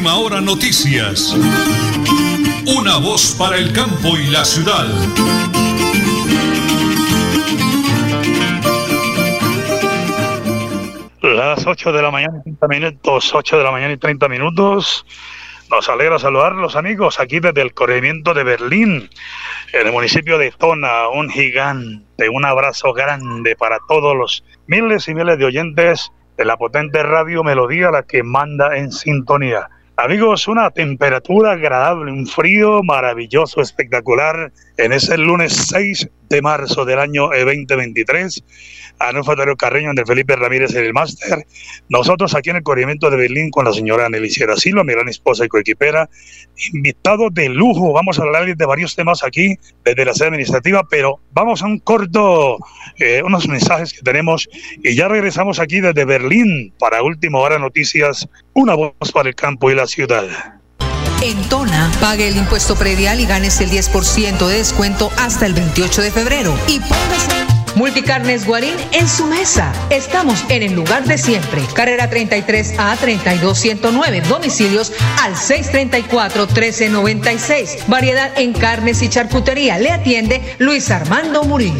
Última Hora Noticias. Una voz para el campo y la ciudad. Las 8 de la mañana y 30 minutos, 8 de la mañana y 30 minutos. Nos alegra saludar los amigos aquí desde el corregimiento de Berlín, en el municipio de Tona, un gigante, un abrazo grande para todos los miles y miles de oyentes de la potente radio Melodía, la que manda en sintonía. Amigos, una temperatura agradable, un frío maravilloso, espectacular en ese lunes 6 de marzo del año 2023 Anulfo Darío Carreño, de Felipe Ramírez en el máster. Nosotros aquí en el corrimiento de Berlín con la señora Aneliciera Silva, mi gran esposa y coequipera. Invitado de lujo, vamos a hablar de varios temas aquí desde la sede administrativa, pero vamos a un corto, eh, unos mensajes que tenemos y ya regresamos aquí desde Berlín para Última Hora Noticias, una voz para el campo y la ciudad. En Tona, pague el impuesto predial y ganes el 10% de descuento hasta el 28 de febrero. Y póngase Multicarnes Guarín en su mesa. Estamos en el lugar de siempre. Carrera 33 a 32109. Domicilios al 634 1396. Variedad en carnes y charcutería. Le atiende Luis Armando Murillo.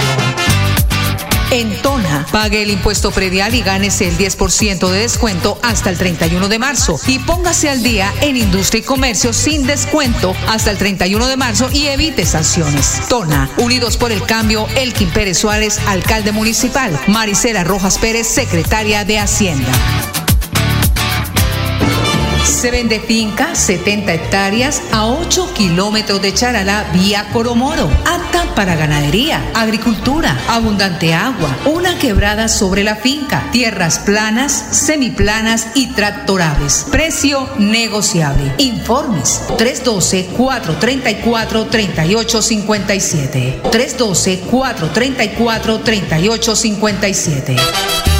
En Tona, pague el impuesto predial y gánese el 10% de descuento hasta el 31 de marzo. Y póngase al día en industria y comercio sin descuento hasta el 31 de marzo y evite sanciones. Tona, Unidos por el Cambio, Elkin Pérez Suárez, alcalde municipal. Maricela Rojas Pérez, secretaria de Hacienda. Se vende finca 70 hectáreas a 8 kilómetros de Charalá vía Coromoro, apta para ganadería, agricultura, abundante agua, una quebrada sobre la finca, tierras planas, semiplanas y tractorables. Precio negociable. Informes 312-434-3857. 312-434-3857.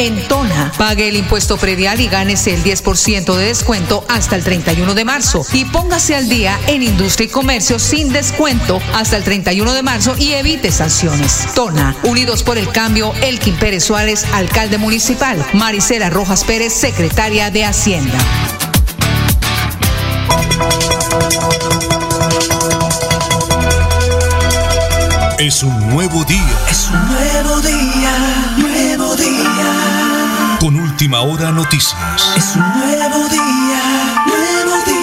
En Tona, pague el impuesto predial y gánese el 10% de descuento hasta el 31 de marzo. Y póngase al día en industria y comercio sin descuento hasta el 31 de marzo y evite sanciones. Tona, Unidos por el Cambio, Elkin Pérez Suárez, alcalde municipal. Maricela Rojas Pérez, secretaria de Hacienda. Es un nuevo día. Es un nuevo día, día. Con última hora noticias. Es un nuevo día, nuevo día.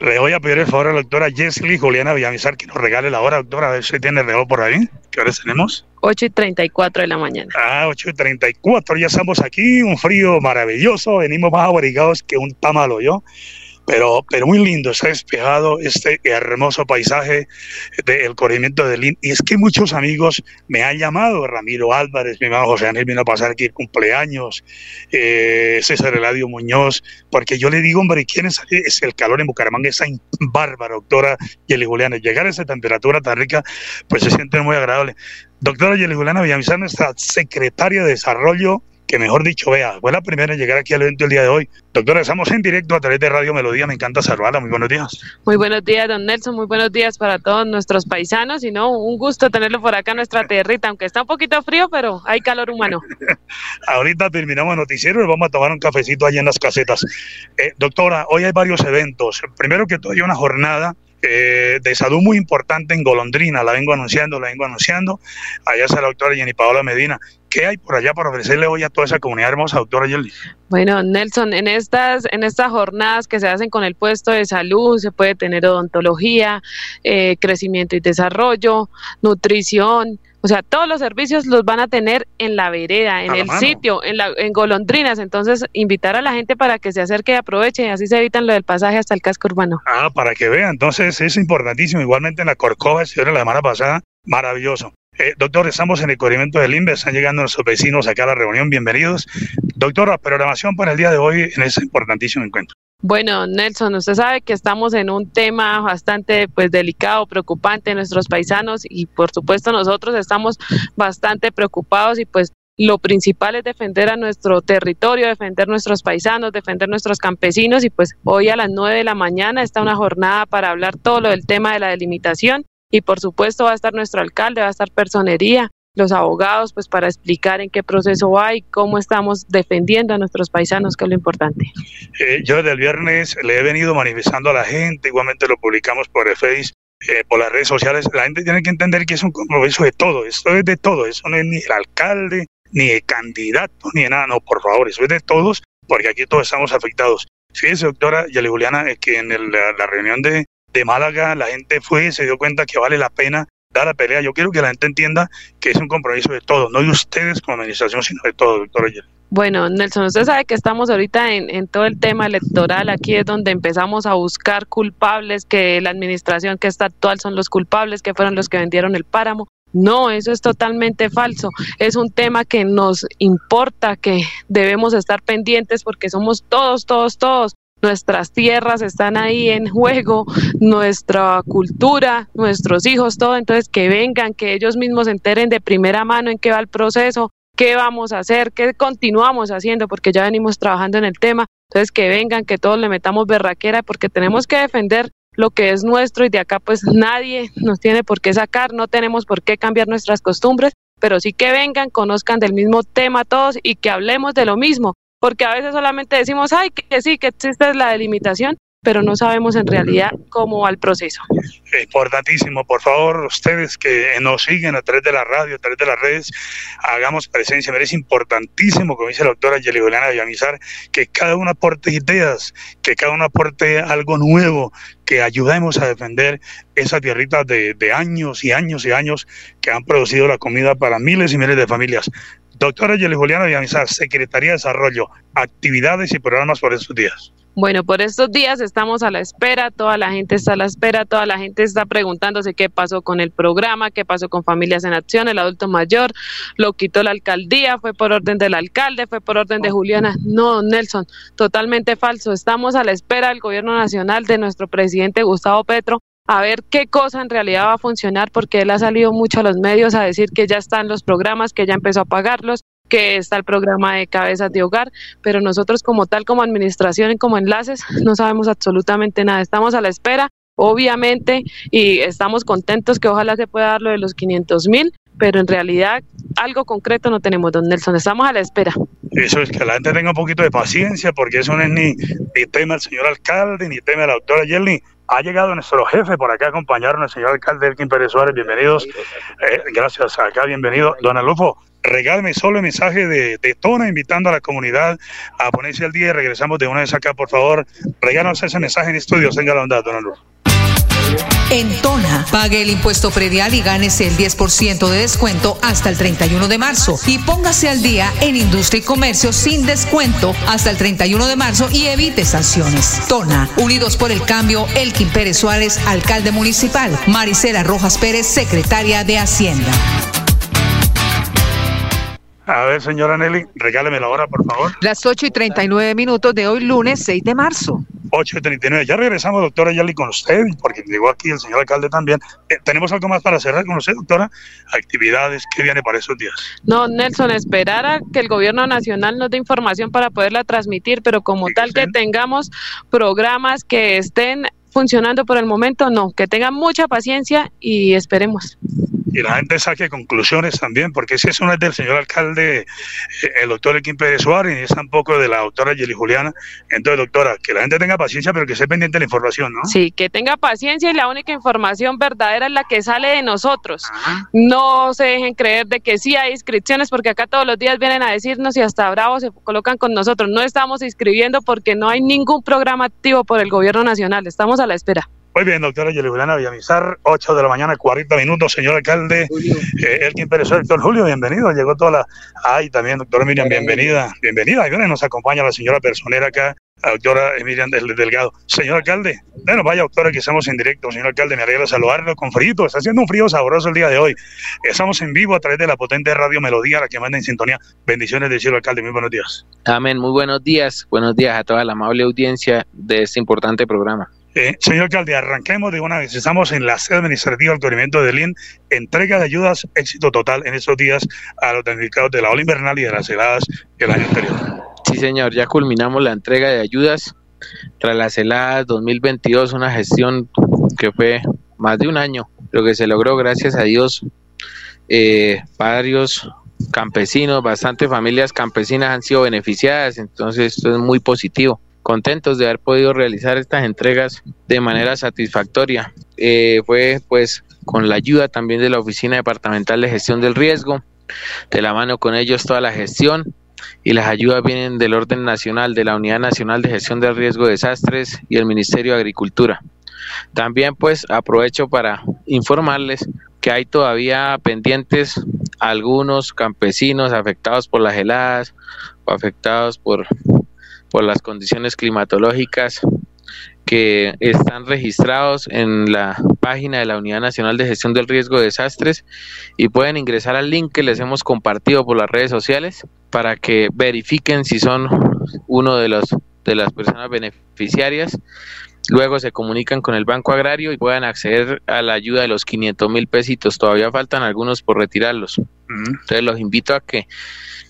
Le voy a pedir el favor a la doctora Jesly Juliana Villamizar que nos regale la hora, doctora, a ver si tiene reloj por ahí. ¿Qué horas tenemos? 8 y 34 de la mañana. Ah, 8 y 34, ya estamos aquí, un frío maravilloso, venimos más abrigados que un tamalo, ¿yo? Pero, pero muy lindo, está despejado este hermoso paisaje del corregimiento de Lin. Y es que muchos amigos me han llamado, Ramiro Álvarez, mi hermano José Ángel vino a pasar aquí cumpleaños, eh, César Eladio Muñoz, porque yo le digo, hombre, ¿quién es, es el calor en Bucaramanga? Es bárbaro, doctora Yeli Juliana. Llegar a esa temperatura tan rica, pues se siente muy agradable. Doctora Yeli Juliana Villamizar, nuestra secretaria de Desarrollo que mejor dicho, vea, fue la primera en llegar aquí al evento el día de hoy. Doctora, estamos en directo a través de Radio Melodía, me encanta saludarla, muy buenos días. Muy buenos días, don Nelson, muy buenos días para todos nuestros paisanos y no, un gusto tenerlo por acá en nuestra tierrita, aunque está un poquito frío, pero hay calor humano. Ahorita terminamos el noticiero y vamos a tomar un cafecito allá en las casetas. Eh, doctora, hoy hay varios eventos. Primero que todo hay una jornada eh, de salud muy importante en Golondrina, la vengo anunciando, la vengo anunciando. Allá está la doctora Jenny Paola Medina. ¿Qué hay por allá para ofrecerle hoy a toda esa comunidad hermosa, doctora Yeli? Bueno, Nelson, en estas, en estas jornadas que se hacen con el puesto de salud, se puede tener odontología, eh, crecimiento y desarrollo, nutrición, o sea, todos los servicios los van a tener en la vereda, en el sitio, en, la, en golondrinas. Entonces, invitar a la gente para que se acerque y aproveche, y así se evitan lo del pasaje hasta el casco urbano. Ah, para que vean. Entonces, es importantísimo. Igualmente en la Corcova, la semana pasada, maravilloso. Eh, doctor, estamos en el corrimiento del INVE, están llegando nuestros vecinos acá a la reunión, bienvenidos. Doctor, la programación para el día de hoy en ese importantísimo encuentro. Bueno, Nelson, usted sabe que estamos en un tema bastante pues delicado, preocupante nuestros paisanos y por supuesto nosotros estamos bastante preocupados y pues lo principal es defender a nuestro territorio, defender nuestros paisanos, defender nuestros campesinos y pues hoy a las nueve de la mañana está una jornada para hablar todo lo del tema de la delimitación y por supuesto va a estar nuestro alcalde, va a estar personería, los abogados, pues para explicar en qué proceso va y cómo estamos defendiendo a nuestros paisanos, que es lo importante. Eh, yo desde el viernes le he venido manifestando a la gente, igualmente lo publicamos por el Face, eh, por las redes sociales. La gente tiene que entender que es un compromiso de todo, esto es de todo, eso no es ni el alcalde, ni el candidato, ni de nada, no, por favor, eso es de todos, porque aquí todos estamos afectados. Fíjese, doctora Yali Juliana, que en la, reunión de, de Málaga la gente fue y se dio cuenta que vale la pena da la pelea. Yo quiero que la gente entienda que es un compromiso de todos, no de ustedes como administración, sino de todos, doctor Bueno, Nelson, usted sabe que estamos ahorita en, en, todo el tema electoral. Aquí es donde empezamos a buscar culpables, que la administración que está actual son los culpables, que fueron los que vendieron el páramo. No, eso es totalmente falso. Es un tema que nos importa, que debemos estar pendientes porque somos todos, todos, todos nuestras tierras están ahí en juego, nuestra cultura, nuestros hijos, todo. Entonces, que vengan, que ellos mismos se enteren de primera mano en qué va el proceso, qué vamos a hacer, qué continuamos haciendo, porque ya venimos trabajando en el tema. Entonces, que vengan, que todos le metamos berraquera, porque tenemos que defender lo que es nuestro y de acá pues nadie nos tiene por qué sacar, no tenemos por qué cambiar nuestras costumbres, pero sí que vengan, conozcan del mismo tema todos y que hablemos de lo mismo, porque a veces solamente decimos, ay, que sí, que existe la delimitación, pero no sabemos en realidad cómo va el proceso. Importantísimo, por favor, ustedes que nos siguen a través de la radio, a través de las redes, hagamos presencia. Es importantísimo, como dice la doctora Yeli Juliana Villamizar, que cada uno aporte ideas, que cada uno aporte algo nuevo, que ayudemos a defender esas tierritas de años y años y años que han producido la comida para miles y miles de familias. Doctora Yeli Juliana Villamizar, Secretaría de Desarrollo, actividades y programas por estos días. Bueno, por estos días estamos a la espera, toda la gente está a la espera, toda la gente está preguntándose qué pasó con el programa, qué pasó con Familias en Acción, el adulto mayor, lo quitó la alcaldía, fue por orden del alcalde, fue por orden de Juliana. No, Nelson, totalmente falso. Estamos a la espera del gobierno nacional de nuestro presidente Gustavo Petro a ver qué cosa en realidad va a funcionar, porque él ha salido mucho a los medios a decir que ya están los programas, que ya empezó a pagarlos, que está el programa de cabezas de hogar, pero nosotros como tal, como administración y como enlaces, no sabemos absolutamente nada. Estamos a la espera, obviamente, y estamos contentos que ojalá se pueda dar lo de los 500 mil, pero en realidad algo concreto no tenemos, don Nelson. Estamos a la espera. Eso es que la gente tenga un poquito de paciencia, porque eso no es ni, ni tema del señor alcalde, ni tema de la doctora Yerli, ha llegado nuestro jefe por acá a acompañarnos, el señor alcalde Elkin Pérez Suárez. Bienvenidos. Eh, gracias acá, bienvenido. Don Alufo, regálame solo el mensaje de, de, Tona, invitando a la comunidad a ponerse al día y regresamos de una vez acá, por favor. Regálanos ese mensaje en estudio, tenga la bondad, don Alufo. En Tona, pague el impuesto predial y gánese el 10% de descuento hasta el 31 de marzo. Y póngase al día en industria y comercio sin descuento hasta el 31 de marzo y evite sanciones. Tona, Unidos por el Cambio, Elkin Pérez Suárez, alcalde municipal. Maricela Rojas Pérez, secretaria de Hacienda. A ver, señora Nelly, regáleme la hora, por favor. Las 8 y 39 minutos de hoy, lunes 6 de marzo. 8 y 39. Ya regresamos, doctora Yali, con usted, porque llegó aquí el señor alcalde también. Eh, ¿Tenemos algo más para cerrar con usted, doctora? Actividades, ¿qué viene para esos días? No, Nelson, esperar a que el gobierno nacional nos dé información para poderla transmitir, pero como tal que tengamos programas que estén funcionando por el momento, no, que tengan mucha paciencia y esperemos y la gente saque conclusiones también, porque si eso no es del señor alcalde, eh, el doctor Equín Pérez Suárez, ni es tampoco de la doctora Yeli Juliana. Entonces, doctora, que la gente tenga paciencia, pero que esté pendiente de la información, ¿no? Sí, que tenga paciencia y la única información verdadera es la que sale de nosotros. No se dejen creer de que sí hay inscripciones, porque acá todos los días vienen a decirnos y hasta bravo se colocan con nosotros. No estamos inscribiendo porque no hay ningún programa activo por el gobierno nacional. Estamos a la espera. Muy bien, doctora Yelijuliana Villamizar, 8 de la mañana, 40 minutos, señor alcalde. Eh, Elkin Pérez, doctor Julio, bienvenido. Llegó toda la. Ay, también, doctora Miriam, bienvenida. Bienvenida. Y bueno, nos acompaña la señora personera acá, la doctora Emilian del Delgado. Señor alcalde, bueno, vaya doctora que estamos en directo, señor alcalde, me alegra saludarlo con frío, está haciendo un frío sabroso el día de hoy. Estamos en vivo a través de la potente radio Melodía, la que manda en sintonía. Bendiciones del cielo, alcalde, muy buenos días. Amén, muy buenos días, buenos días a toda la amable audiencia de este importante programa. Eh, señor alcalde, arranquemos de una vez. Estamos en la sede administrativa del corrimiento de LIN. Entrega de ayudas, éxito total en estos días a los damnificados de la ola invernal y de las heladas el año anterior. Sí, señor, ya culminamos la entrega de ayudas tras las heladas 2022, una gestión que fue más de un año, lo que se logró, gracias a Dios, eh, varios campesinos, bastantes familias campesinas han sido beneficiadas, entonces esto es muy positivo contentos de haber podido realizar estas entregas de manera satisfactoria. Eh, fue pues con la ayuda también de la Oficina Departamental de Gestión del Riesgo, de la mano con ellos toda la gestión y las ayudas vienen del orden nacional, de la Unidad Nacional de Gestión del Riesgo de Desastres y el Ministerio de Agricultura. También pues aprovecho para informarles que hay todavía pendientes algunos campesinos afectados por las heladas o afectados por por las condiciones climatológicas que están registrados en la página de la Unidad Nacional de Gestión del Riesgo de Desastres y pueden ingresar al link que les hemos compartido por las redes sociales para que verifiquen si son uno de los de las personas beneficiarias. Luego se comunican con el Banco Agrario y puedan acceder a la ayuda de los 500 mil pesitos. Todavía faltan algunos por retirarlos. Entonces los invito a que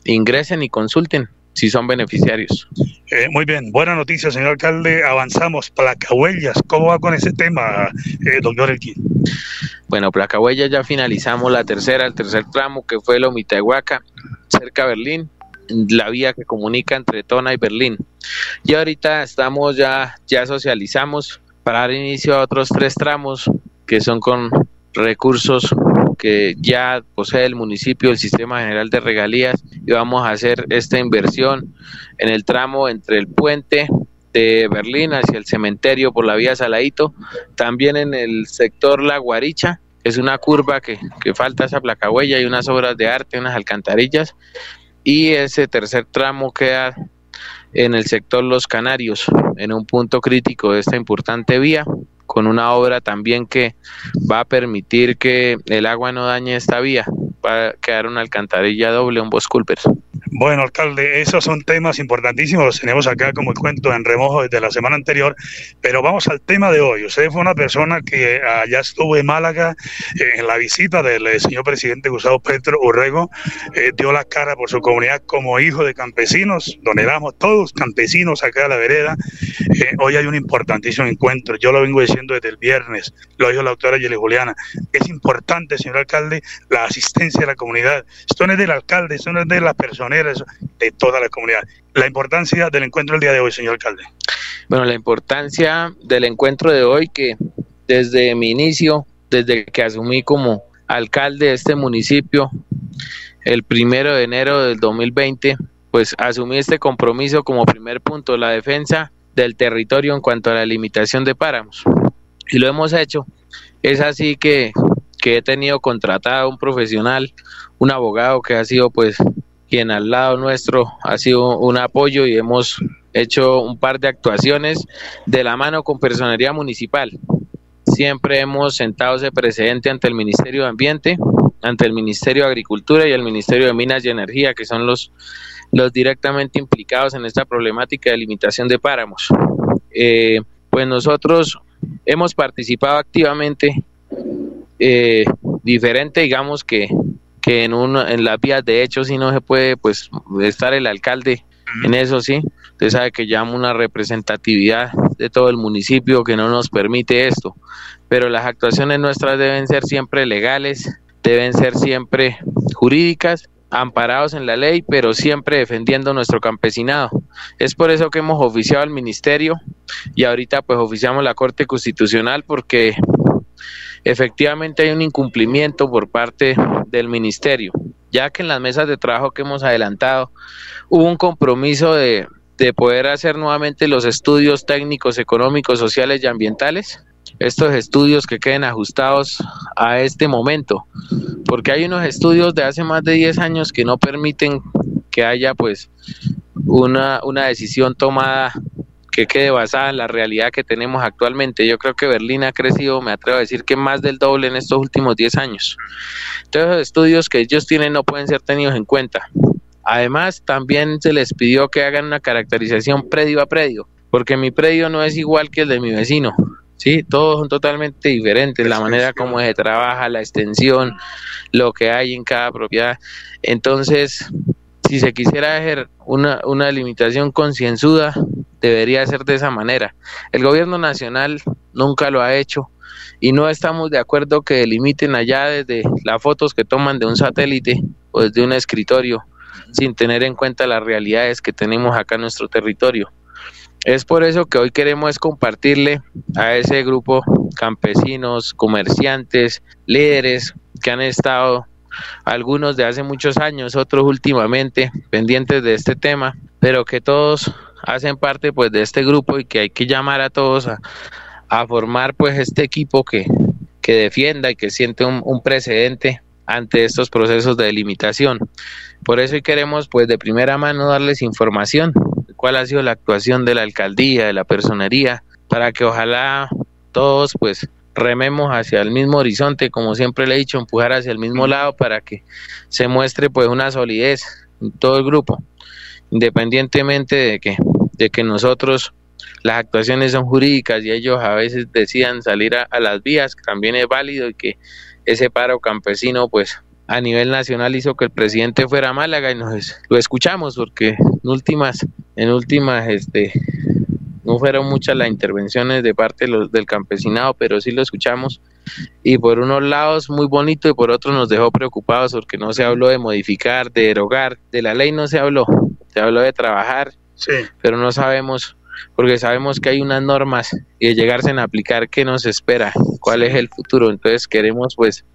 ingresen y consulten si son beneficiarios. Eh, muy bien, buena noticia, señor alcalde. Avanzamos. Placahuellas, ¿cómo va con ese tema, eh, doctor Elkin? Bueno, Placahuellas ya finalizamos la tercera, el tercer tramo que fue de Huaca, cerca de Berlín, la vía que comunica entre Tona y Berlín. Y ahorita estamos ya, ya socializamos para dar inicio a otros tres tramos que son con recursos que ya posee el municipio, el Sistema General de Regalías, y vamos a hacer esta inversión en el tramo entre el puente de Berlín hacia el cementerio por la vía Saladito, también en el sector La Guaricha, que es una curva que, que falta esa placa huella y unas obras de arte, unas alcantarillas, y ese tercer tramo queda en el sector Los Canarios, en un punto crítico de esta importante vía, con una obra también que va a permitir que el agua no dañe esta vía, va a quedar una alcantarilla doble, un Bosculper. Bueno, alcalde, esos son temas importantísimos, los tenemos acá como cuento en remojo desde la semana anterior, pero vamos al tema de hoy. Usted fue una persona que allá estuvo en Málaga en la visita del eh, señor presidente Gustavo Petro Urrego, eh, dio la cara por su comunidad como hijo de campesinos, donde éramos todos campesinos acá a la vereda. Eh, hoy hay un importantísimo encuentro, yo lo vengo diciendo desde el viernes, lo dijo la doctora Yeli Juliana. Es importante, señor alcalde, la asistencia de la comunidad. Esto no es del alcalde, esto no es de las personas de toda la comunidad. La importancia del encuentro el día de hoy, señor alcalde. Bueno, la importancia del encuentro de hoy que desde mi inicio, desde que asumí como alcalde de este municipio, el primero de enero del 2020, pues asumí este compromiso como primer punto, la defensa del territorio en cuanto a la limitación de páramos. Y lo hemos hecho. Es así que, que he tenido contratado un profesional, un abogado que ha sido pues quien al lado nuestro ha sido un apoyo y hemos hecho un par de actuaciones de la mano con personería municipal. Siempre hemos sentado ese precedente ante el Ministerio de Ambiente, ante el Ministerio de Agricultura y el Ministerio de Minas y Energía, que son los, los directamente implicados en esta problemática de limitación de páramos. Eh, pues nosotros hemos participado activamente, eh, diferente digamos que que en, un, en las vías de hecho si no se puede pues estar el alcalde en eso sí, usted sabe que llama una representatividad de todo el municipio que no nos permite esto, pero las actuaciones nuestras deben ser siempre legales, deben ser siempre jurídicas, amparados en la ley, pero siempre defendiendo nuestro campesinado. Es por eso que hemos oficiado al ministerio y ahorita pues oficiamos la Corte Constitucional porque efectivamente hay un incumplimiento por parte del ministerio, ya que en las mesas de trabajo que hemos adelantado hubo un compromiso de, poder hacer nuevamente los estudios técnicos, económicos, sociales y ambientales, estos estudios que queden ajustados a este momento, porque hay unos estudios de hace más de 10 años que no permiten que haya pues una, una decisión tomada que quede basada en la realidad que tenemos actualmente. Yo creo que Berlín ha crecido, me atrevo a decir que más del doble en estos últimos 10 años. Todos los estudios que ellos tienen no pueden ser tenidos en cuenta. Además, también se les pidió que hagan una caracterización predio a predio, porque mi predio no es igual que el de mi vecino. Sí, todos son totalmente diferentes, la manera como se trabaja, la extensión, lo que hay en cada propiedad. Entonces, si se quisiera hacer una, una limitación concienzuda, debería ser de esa manera. El gobierno nacional nunca lo ha hecho y no estamos de acuerdo que delimiten allá desde las fotos que toman de un satélite o desde un escritorio sin tener en cuenta las realidades que tenemos acá en nuestro territorio. Es por eso que hoy queremos compartirle a ese grupo campesinos, comerciantes, líderes que han estado algunos de hace muchos años, otros últimamente pendientes de este tema, pero que todos hacen parte pues de este grupo y que hay que llamar a todos a, formar pues este equipo que, que defienda y que siente un, precedente ante estos procesos de delimitación. Por eso hoy queremos pues de primera mano darles información cuál ha sido la actuación de la alcaldía, de la personería, para que ojalá todos pues rememos hacia el mismo horizonte, como siempre le he dicho, empujar hacia el mismo lado para que se muestre pues una solidez en todo el grupo, independientemente de que, de que nosotros las actuaciones son jurídicas y ellos a veces decían salir a, a las vías, que también es válido y que ese paro campesino pues a nivel nacional hizo que el presidente fuera a Málaga y nos lo escuchamos porque en últimas en últimas este no fueron muchas las intervenciones de parte del campesinado, pero sí lo escuchamos. Y por unos lados muy bonito y por otros nos dejó preocupados porque no se habló de modificar, de derogar, de la ley no se habló, se habló de trabajar, sí. pero no sabemos, porque sabemos que hay unas normas y de llegarse a aplicar qué nos espera, cuál es el futuro. Entonces queremos pues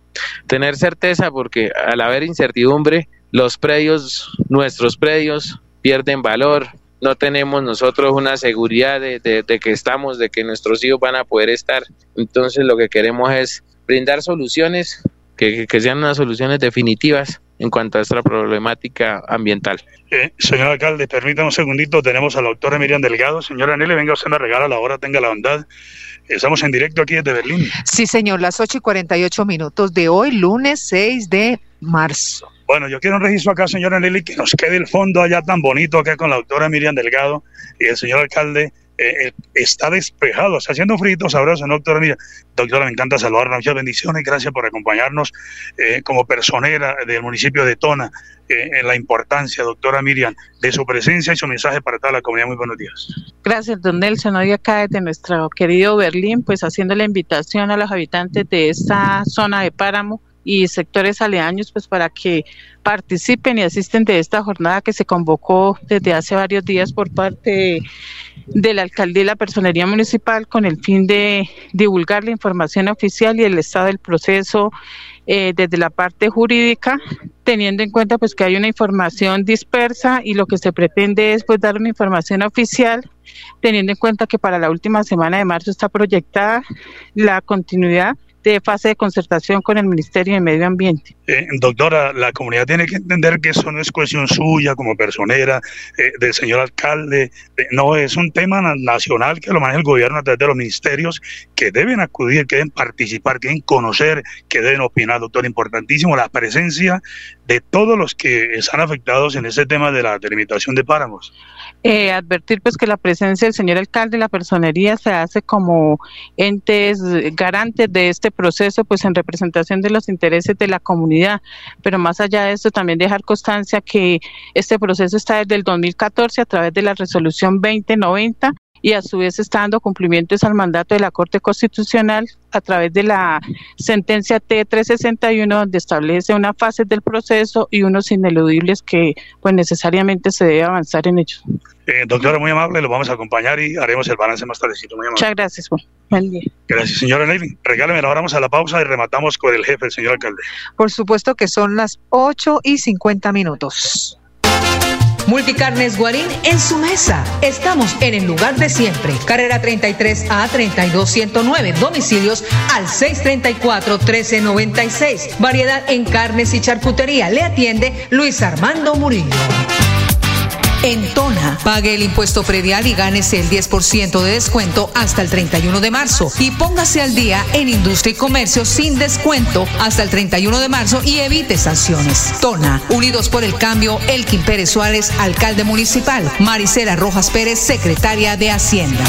tener certeza porque al haber incertidumbre, los predios, nuestros predios pierden valor, no tenemos nosotros una seguridad de, que estamos, de que nuestros hijos van a poder estar. Entonces lo que queremos es brindar soluciones que, sean unas soluciones definitivas en cuanto a esta problemática ambiental. Eh, señor alcalde, permítame un segundito, tenemos a la doctora Miriam Delgado. Señora Nelly, venga, usted me regala la hora, tenga la bondad. Estamos en directo aquí desde Berlín. Sí, señor, las 8 y 48 minutos de hoy, lunes 6 de marzo. Bueno, yo quiero un registro acá, señora Nelly, que nos quede el fondo allá tan bonito acá con la doctora Miriam Delgado y el señor alcalde. Eh, eh, está despejado, está haciendo frito, sabroso, ¿no, doctora Miriam? Doctora, me encanta saludarla, muchas bendiciones, gracias por acompañarnos eh, como personera del municipio de Tona en la importancia, doctora Miriam, de su presencia y su mensaje para toda la comunidad. Muy buenos días. Gracias, don Nelson. Hoy acá desde nuestro querido Berlín, pues haciendo la invitación a los habitantes de esta zona de Páramo y sectores aledaños pues para que participen y asisten de esta jornada que se convocó desde hace varios días por parte de, la alcaldía y la personería municipal con el fin de divulgar la información oficial y el estado del proceso eh, desde la parte jurídica, teniendo en cuenta pues que hay una información dispersa y lo que se pretende es pues dar una información oficial, teniendo en cuenta que para la última semana de marzo está proyectada la continuidad de fase de concertación con el Ministerio de Medio Ambiente. Eh, doctora, la comunidad tiene que entender que eso no es cuestión suya como personera, eh, del señor alcalde, eh, no, es un tema nacional que lo maneja el gobierno a través de los ministerios que deben acudir, que deben participar, que deben conocer, que deben opinar, doctor, importantísimo la presencia de todos los que están afectados en ese tema de la delimitación de páramos. Advertir pues que la presencia del señor alcalde y la personería se hace como entes garantes de este proceso pues en representación de los intereses de la comunidad. Pero más allá de esto también dejar constancia que este proceso está desde el 2014 a través de la resolución 2090 y a su vez está dando cumplimientos al mandato de la Corte Constitucional a través de la sentencia T361 donde establece una fase del proceso y unos ineludibles que pues necesariamente se debe avanzar en ellos. Eh, doctora, muy amable, lo vamos a acompañar y haremos el balance más tarde. Muchas gracias, Buen día. Gracias, señora Levin. Regáleme, ahora vamos a la pausa y rematamos con el jefe, el señor alcalde. Por supuesto que son las 8 y 50 minutos. Multicarnes Guarín en su mesa. Estamos en el lugar de siempre. Carrera 33 a 32109. Domicilios al 634 1396. Variedad en carnes y charcutería. Le atiende Luis Armando Murillo. En Tona, pague el impuesto predial y gánese el 10% de descuento hasta el 31 de marzo. Y póngase al día en industria y comercio sin descuento hasta el 31 de marzo y evite sanciones. Tona, Unidos por el Cambio, Elkin Pérez Suárez, alcalde municipal. Maricela Rojas Pérez, secretaria de Hacienda.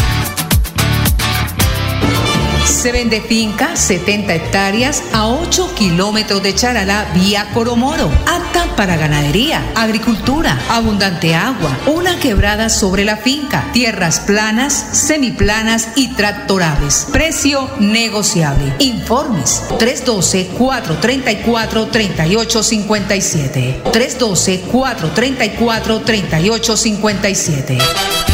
Se vende finca 70 hectáreas a 8 kilómetros de Charalá vía Coromoro, apta para ganadería, agricultura, abundante agua, una quebrada sobre la finca, tierras planas, semiplanas y tractorables. Precio negociable. Informes 312-434-3857. 312-434-3857.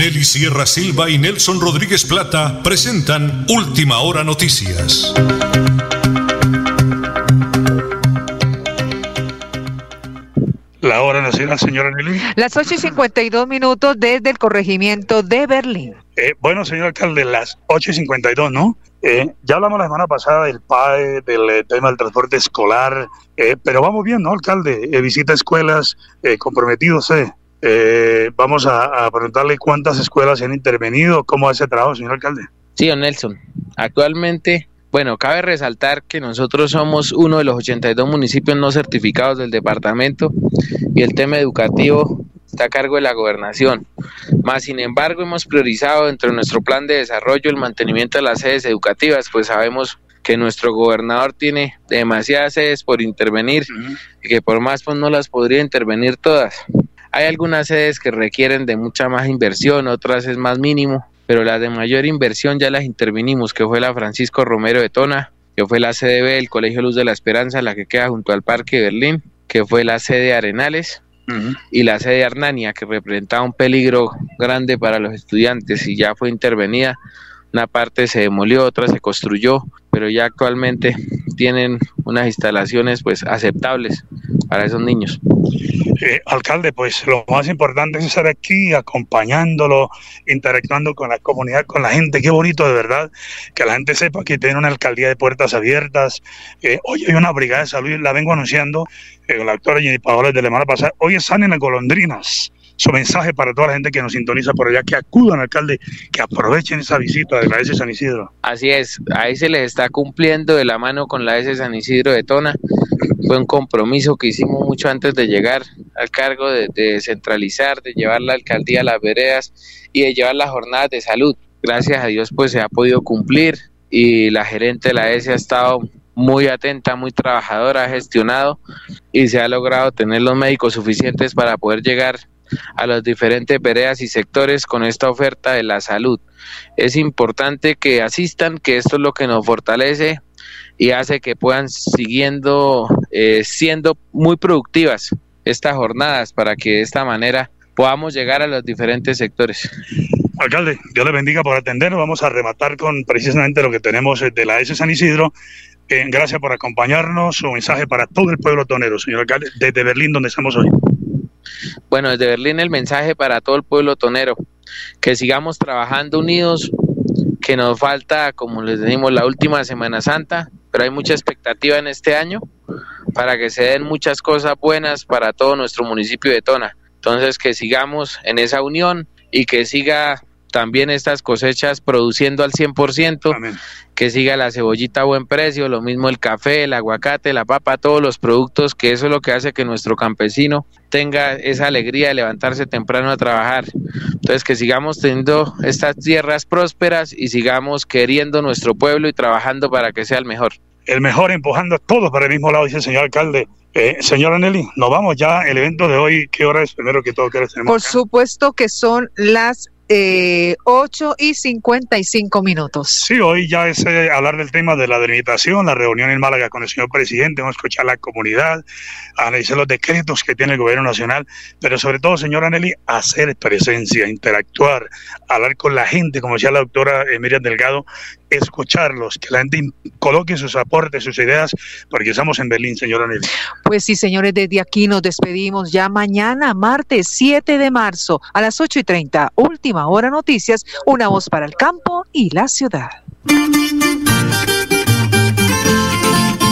Nelly Sierra Silva y Nelson Rodríguez Plata presentan Última Hora Noticias. La hora nacional, señora Nelly. Las 8 y 52 minutos desde el corregimiento de Berlín. Eh, bueno, señor alcalde, las 8 y 52, ¿no? Eh, ya hablamos la semana pasada del PAE, del eh, tema del transporte escolar, eh, pero vamos bien, ¿no, alcalde? Eh, visita escuelas, eh, comprometidos, eh. Eh, vamos a, a preguntarle cuántas escuelas han intervenido, cómo hace trabajo, señor alcalde. Sí, don Nelson. Actualmente, bueno, cabe resaltar que nosotros somos uno de los 82 municipios no certificados del departamento y el tema educativo está a cargo de la gobernación. Más sin embargo, hemos priorizado dentro de nuestro plan de desarrollo el mantenimiento de las sedes educativas, pues sabemos que nuestro gobernador tiene demasiadas sedes por intervenir y que por más pues no las podría intervenir todas. Hay algunas sedes que requieren de mucha más inversión, otras es más mínimo, pero las de mayor inversión ya las intervinimos, que fue la Francisco Romero de Tona, que fue la CDB del Colegio Luz de la Esperanza, la que queda junto al Parque Berlín, que fue la sede Arenales y la sede Arnania, que representaba un peligro grande para los estudiantes y ya fue intervenida. Una parte se demolió, otra se construyó, pero ya actualmente tienen unas instalaciones pues aceptables para esos niños. Eh, alcalde, pues lo más importante es estar aquí acompañándolo, interactuando con la comunidad, con la gente. Qué bonito de verdad que la gente sepa que tiene una alcaldía de puertas abiertas. Eh, hoy hay una brigada de salud, la vengo anunciando eh, con la doctora Jenny Paola de la semana pasada. Hoy están en las golondrinas. Su mensaje para toda la gente que nos sintoniza por allá, que acudan, alcalde, que aprovechen esa visita de la S. San Isidro. Así es, ahí se les está cumpliendo de la mano con la S. San Isidro de Tona. Fue un compromiso que hicimos mucho antes de llegar al cargo de, descentralizar, de llevar la alcaldía a las veredas y de llevar las jornadas de salud. Gracias a Dios pues se ha podido cumplir y la gerente de la S ha estado muy atenta, muy trabajadora, ha gestionado y se ha logrado tener los médicos suficientes para poder llegar a las diferentes veredas y sectores con esta oferta de la salud. Es importante que asistan, que esto es lo que nos fortalece y hace que puedan siguiendo eh, siendo muy productivas estas jornadas para que de esta manera podamos llegar a los diferentes sectores. Alcalde, Dios le bendiga por atender. Vamos a rematar con precisamente lo que tenemos de la S. San Isidro. Eh, gracias por acompañarnos. Un mensaje para todo el pueblo tonero, señor alcalde, desde Berlín, donde estamos hoy. Bueno, desde Berlín el mensaje para todo el pueblo tonero, que sigamos trabajando unidos, que nos falta, como les decimos, la última Semana Santa, pero hay mucha expectativa en este año para que se den muchas cosas buenas para todo nuestro municipio de Tona. Entonces, que sigamos en esa unión y que siga también estas cosechas produciendo al 100%, Amén. que siga la cebollita a buen precio, lo mismo el café, el aguacate, la papa, todos los productos, que eso es lo que hace que nuestro campesino tenga esa alegría de levantarse temprano a trabajar. Entonces, que sigamos teniendo estas tierras prósperas y sigamos queriendo nuestro pueblo y trabajando para que sea el mejor. El mejor empujando todos para el mismo lado, dice el señor alcalde. Eh, señora Nelly, nos vamos ya. El evento de hoy, ¿qué hora es? Primero que todo, ¿qué hora tenemos? Por acá? supuesto que son las eh, 8 y 55 minutos. Sí, hoy ya es eh, hablar del tema de la delimitación, la reunión en Málaga con el señor presidente, vamos a escuchar a la comunidad, analizar los decretos que tiene el gobierno nacional, pero sobre todo, señora Nelly, hacer presencia, interactuar, hablar con la gente, como decía la doctora Miriam Delgado, escucharlos, que la gente coloque sus aportes, sus ideas, porque estamos en Berlín, señora Nelly. Pues sí, señores, desde aquí nos despedimos ya mañana, martes 7 de marzo, a las 8 y 30. Última hora noticias, una voz para el campo y la ciudad.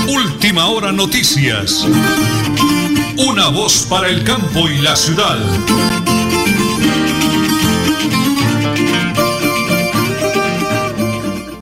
Última hora noticias. Una voz para el campo y la ciudad.